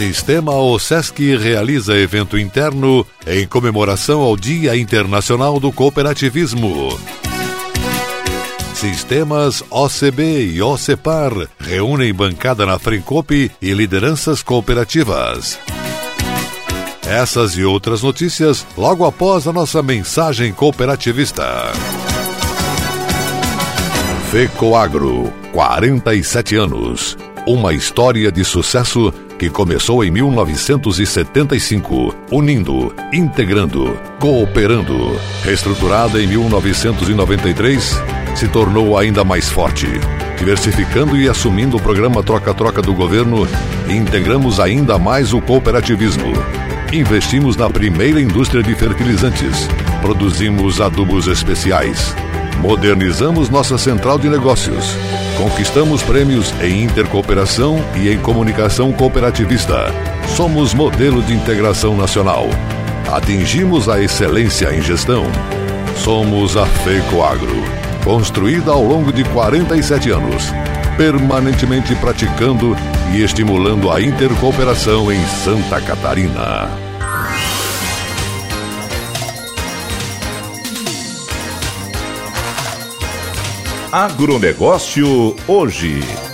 Sistema OSESC realiza evento interno em comemoração ao Dia Internacional do Cooperativismo. Sistemas OCB e OCEPAR reúnem bancada na Frencope e lideranças cooperativas. Essas e outras notícias logo após a nossa mensagem cooperativista. FECOAGRO, 47 anos. Uma história de sucesso que começou em 1975, unindo, integrando, cooperando. Reestruturada em 1993, se tornou ainda mais forte. Diversificando e assumindo o programa Troca-Troca do governo, integramos ainda mais o cooperativismo. Investimos na primeira indústria de fertilizantes. Produzimos adubos especiais. Modernizamos nossa central de negócios Conquistamos prêmios em intercooperação e em comunicação cooperativista. Somos modelo de integração nacional. Atingimos a excelência em gestão. Somos a FECOAGRO, construída ao longo de 47 anos, permanentemente praticando e estimulando a intercooperação em Santa Catarina. Agronegócio hoje.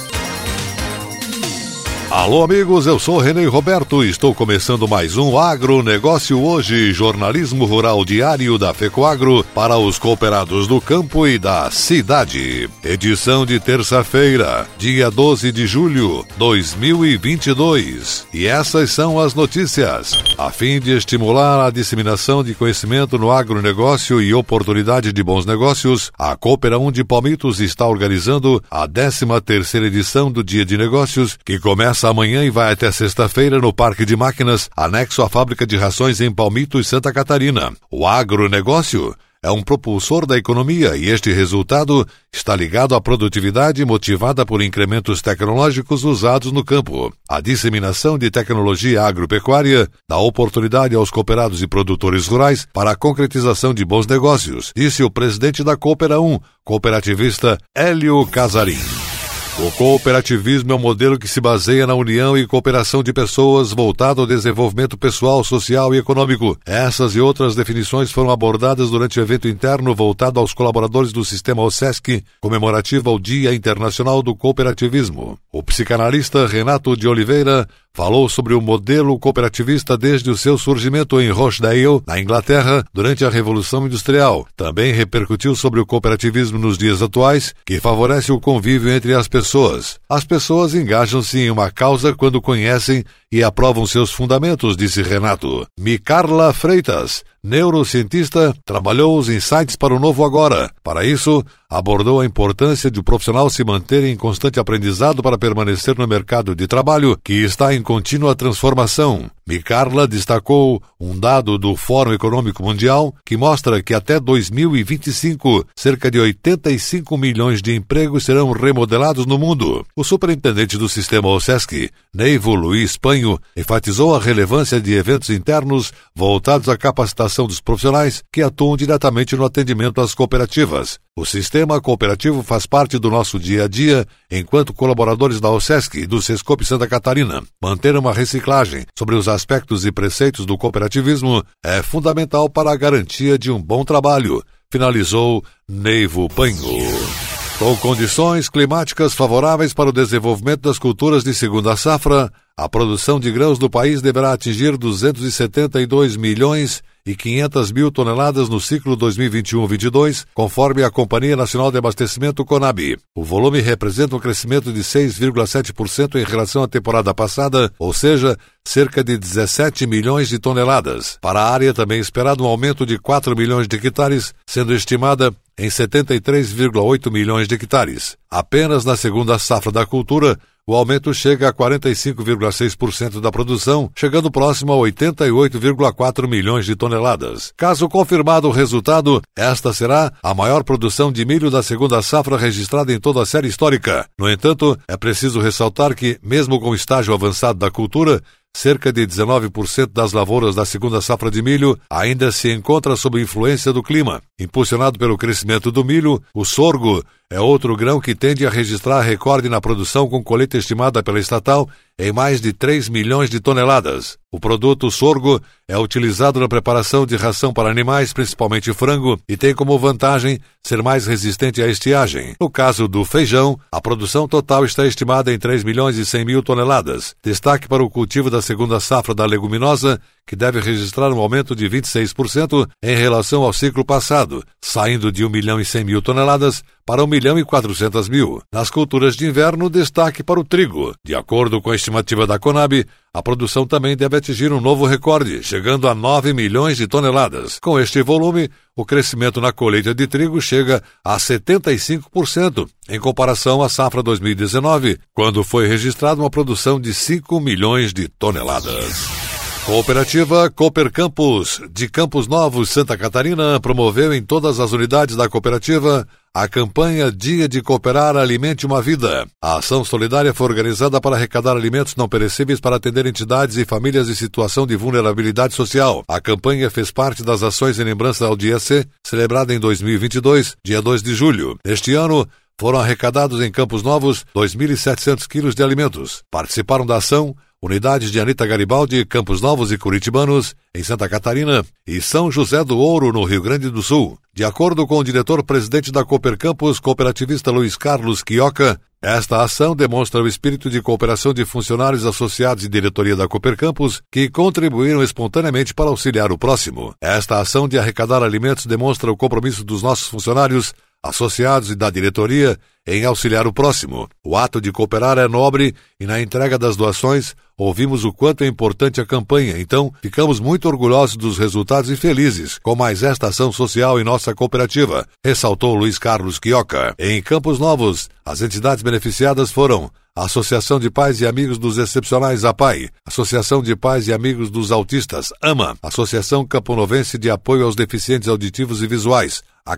Alô, amigos, eu sou Renê Roberto e estou começando mais um Agronegócio Hoje, jornalismo rural diário da FECOAGRO para os cooperados do campo e da cidade. Edição de terça-feira, dia 12 de julho 2022. E essas são as notícias. A fim de estimular a disseminação de conhecimento no agronegócio e oportunidade de bons negócios, a Coopera 1 de Palmitos está organizando a 13 terceira edição do Dia de Negócios, que começa amanhã e vai até sexta-feira no Parque de Máquinas, anexo à fábrica de rações em Palmitos, Santa Catarina. O agronegócio é um propulsor da economia e este resultado está ligado à produtividade motivada por incrementos tecnológicos usados no campo. A disseminação de tecnologia agropecuária dá oportunidade aos cooperados e produtores rurais para a concretização de bons negócios, disse o presidente da Coopera 1, cooperativista Hélio Casarim. O cooperativismo é um modelo que se baseia na união e cooperação de pessoas voltado ao desenvolvimento pessoal, social e econômico. Essas e outras definições foram abordadas durante o evento interno voltado aos colaboradores do sistema OSESC, comemorativo ao Dia Internacional do Cooperativismo. O psicanalista Renato de Oliveira falou sobre o modelo cooperativista desde o seu surgimento em Rochdale, na Inglaterra, durante a Revolução Industrial. Também repercutiu sobre o cooperativismo nos dias atuais, que favorece o convívio entre as pessoas. As pessoas engajam-se em uma causa quando conhecem e aprovam seus fundamentos, disse Renato. Micarla Freitas, neurocientista, trabalhou os insights para o novo agora. Para isso, abordou a importância de o profissional se manter em constante aprendizado para permanecer no mercado de trabalho, que está em contínua transformação. Micarla destacou um dado do Fórum Econômico Mundial que mostra que até 2025, cerca de 85 milhões de empregos serão remodelados no mundo. O superintendente do sistema OSESC, Neivo Luiz Panho, enfatizou a relevância de eventos internos voltados à capacitação dos profissionais que atuam diretamente no atendimento às cooperativas. O sistema cooperativo faz parte do nosso dia a dia enquanto colaboradores da OSESC e do Sescope Santa Catarina. Manter uma reciclagem sobre os aspectos e preceitos do cooperativismo é fundamental para a garantia de um bom trabalho, finalizou Neivo Panho. Com condições climáticas favoráveis para o desenvolvimento das culturas de segunda safra, a produção de grãos do país deverá atingir 272 milhões e 500 mil toneladas no ciclo 2021-22, conforme a Companhia Nacional de Abastecimento Conab. O volume representa um crescimento de 6,7% em relação à temporada passada, ou seja, cerca de 17 milhões de toneladas. Para a área também esperado um aumento de 4 milhões de hectares, sendo estimada em 73,8 milhões de hectares. Apenas na segunda safra da cultura, o aumento chega a 45,6% da produção, chegando próximo a 88,4 milhões de toneladas. Caso confirmado o resultado, esta será a maior produção de milho da segunda safra registrada em toda a série histórica. No entanto, é preciso ressaltar que, mesmo com o estágio avançado da cultura, cerca de 19% das lavouras da segunda safra de milho ainda se encontra sob influência do clima. Impulsionado pelo crescimento do milho, o sorgo é outro grão que tende a registrar recorde na produção com colheita estimada pela estatal em mais de 3 milhões de toneladas. O produto sorgo é utilizado na preparação de ração para animais, principalmente frango, e tem como vantagem ser mais resistente à estiagem. No caso do feijão, a produção total está estimada em 3 milhões e 100 mil toneladas. Destaque para o cultivo da segunda safra da leguminosa, que deve registrar um aumento de 26% em relação ao ciclo passado, saindo de 1 milhão e 100 mil toneladas para 1 milhão e 400 mil. Nas culturas de inverno, destaque para o trigo. De acordo com a estimativa da Conab, a produção também deve atingir um novo recorde, chegando a 9 milhões de toneladas. Com este volume, o crescimento na colheita de trigo chega a 75%, em comparação à safra 2019, quando foi registrada uma produção de 5 milhões de toneladas. Cooperativa Cooper Campus, de Campos Novos, Santa Catarina, promoveu em todas as unidades da cooperativa a campanha Dia de Cooperar Alimente uma Vida. A ação solidária foi organizada para arrecadar alimentos não perecíveis para atender entidades e famílias em situação de vulnerabilidade social. A campanha fez parte das ações em lembrança ao Dia C, celebrada em 2022, dia 2 de julho. Este ano, foram arrecadados em Campos Novos 2.700 quilos de alimentos. Participaram da ação unidades de Anita Garibaldi, Campos Novos e Curitibanos, em Santa Catarina, e São José do Ouro, no Rio Grande do Sul. De acordo com o diretor-presidente da Cooper Campus, cooperativista Luiz Carlos Quioca, esta ação demonstra o espírito de cooperação de funcionários associados e diretoria da Cooper Campus que contribuíram espontaneamente para auxiliar o próximo. Esta ação de arrecadar alimentos demonstra o compromisso dos nossos funcionários associados e da diretoria em auxiliar o próximo. O ato de cooperar é nobre e na entrega das doações ouvimos o quanto é importante a campanha, então ficamos muito orgulhosos dos resultados e felizes com mais esta ação social em nossa cooperativa, ressaltou Luiz Carlos Quioca. Em Campos Novos, as entidades beneficiadas foram Associação de Pais e Amigos dos Excepcionais APAI, Associação de Pais e Amigos dos Autistas AMA, Associação Camponovense de Apoio aos Deficientes Auditivos e Visuais, a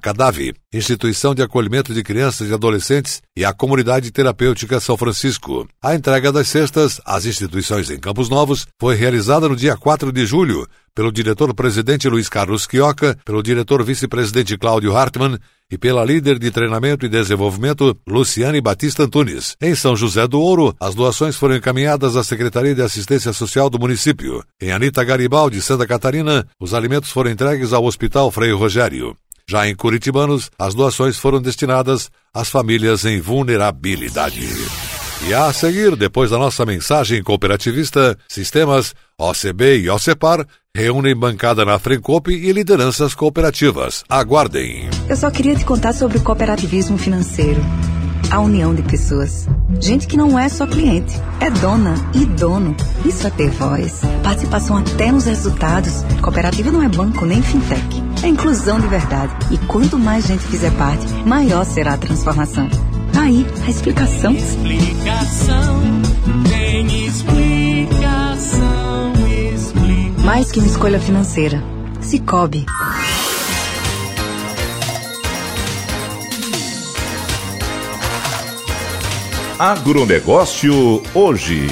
Instituição de Acolhimento de Crianças e Adolescentes e a Comunidade Terapêutica São Francisco. A entrega das cestas às instituições em Campos Novos foi realizada no dia 4 de julho pelo diretor-presidente Luiz Carlos Quioca, pelo diretor vice-presidente Cláudio Hartmann e pela líder de treinamento e desenvolvimento Luciane Batista Antunes. Em São José do Ouro, as doações foram encaminhadas à Secretaria de Assistência Social do município. Em Anita Garibaldi, Santa Catarina, os alimentos foram entregues ao Hospital Frei Rogério. Já em Curitibanos, as doações foram destinadas às famílias em vulnerabilidade. E a seguir, depois da nossa mensagem cooperativista, sistemas OCB e OCEPAR reúnem bancada na Frencope e lideranças cooperativas. Aguardem. Eu só queria te contar sobre o cooperativismo financeiro a união de pessoas. Gente que não é só cliente, é dona e dono. Isso é ter voz. Participação até nos resultados. Cooperativa não é banco nem fintech. É inclusão de verdade. E quanto mais gente fizer parte, maior será a transformação. Tá aí a explicação. Explicação, Mais que uma escolha financeira. Cicobi. Agronegócio hoje.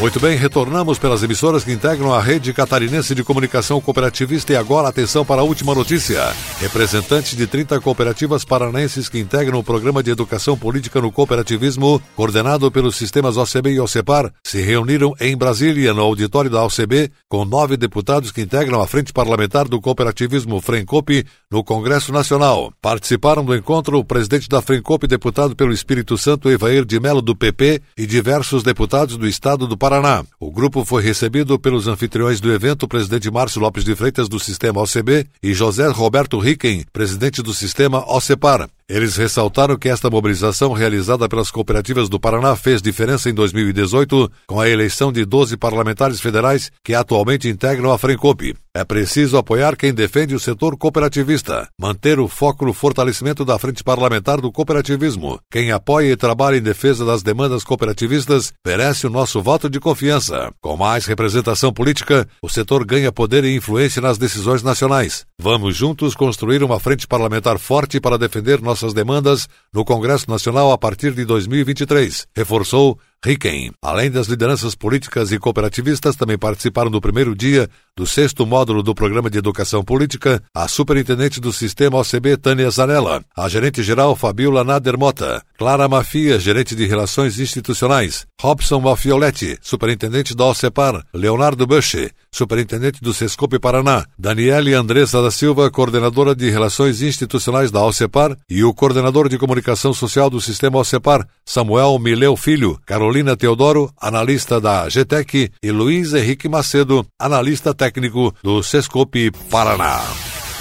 Muito bem, retornamos pelas emissoras que integram a rede catarinense de comunicação cooperativista e agora atenção para a última notícia. Representantes de 30 cooperativas paranenses que integram o programa de educação política no cooperativismo, coordenado pelos sistemas OCB e OCEPAR, se reuniram em Brasília, no auditório da OCB, com nove deputados que integram a Frente Parlamentar do Cooperativismo Frencope no Congresso Nacional. Participaram do encontro o presidente da Frencope, deputado pelo Espírito Santo, Evair de Melo, do PP, e diversos deputados do estado do Paraná Paraná. O grupo foi recebido pelos anfitriões do evento, presidente Márcio Lopes de Freitas, do Sistema OCB, e José Roberto Ricken, presidente do Sistema OCEPAR. Eles ressaltaram que esta mobilização realizada pelas cooperativas do Paraná fez diferença em 2018 com a eleição de 12 parlamentares federais que atualmente integram a Frencope. É preciso apoiar quem defende o setor cooperativista, manter o foco no fortalecimento da frente parlamentar do cooperativismo. Quem apoia e trabalha em defesa das demandas cooperativistas merece o nosso voto de confiança. Com mais representação política, o setor ganha poder e influência nas decisões nacionais. Vamos juntos construir uma frente parlamentar forte para defender nossas demandas no Congresso Nacional a partir de 2023, reforçou Riquem. Além das lideranças políticas e cooperativistas, também participaram do primeiro dia do sexto módulo do Programa de Educação Política a superintendente do Sistema OCB, Tânia Zanella, a gerente-geral Fabiola Nader Mota, Clara Mafia, gerente de Relações Institucionais, Robson Mafioletti, superintendente da OCEPAR, Leonardo Bush, superintendente do Sescope Paraná, Daniele Andressa da Silva, coordenadora de Relações Institucionais da OCEPAR, e o coordenador de Comunicação Social do Sistema OCEPAR, Samuel Mileu Filho, Carolina Teodoro, analista da GTEC, e Luiz Henrique Macedo, analista técnico do Sescope Paraná.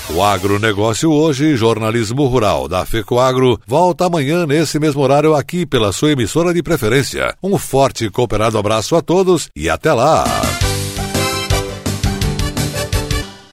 O agronegócio hoje, jornalismo rural da FECOAGro, volta amanhã nesse mesmo horário aqui pela sua emissora de preferência. Um forte e cooperado abraço a todos e até lá!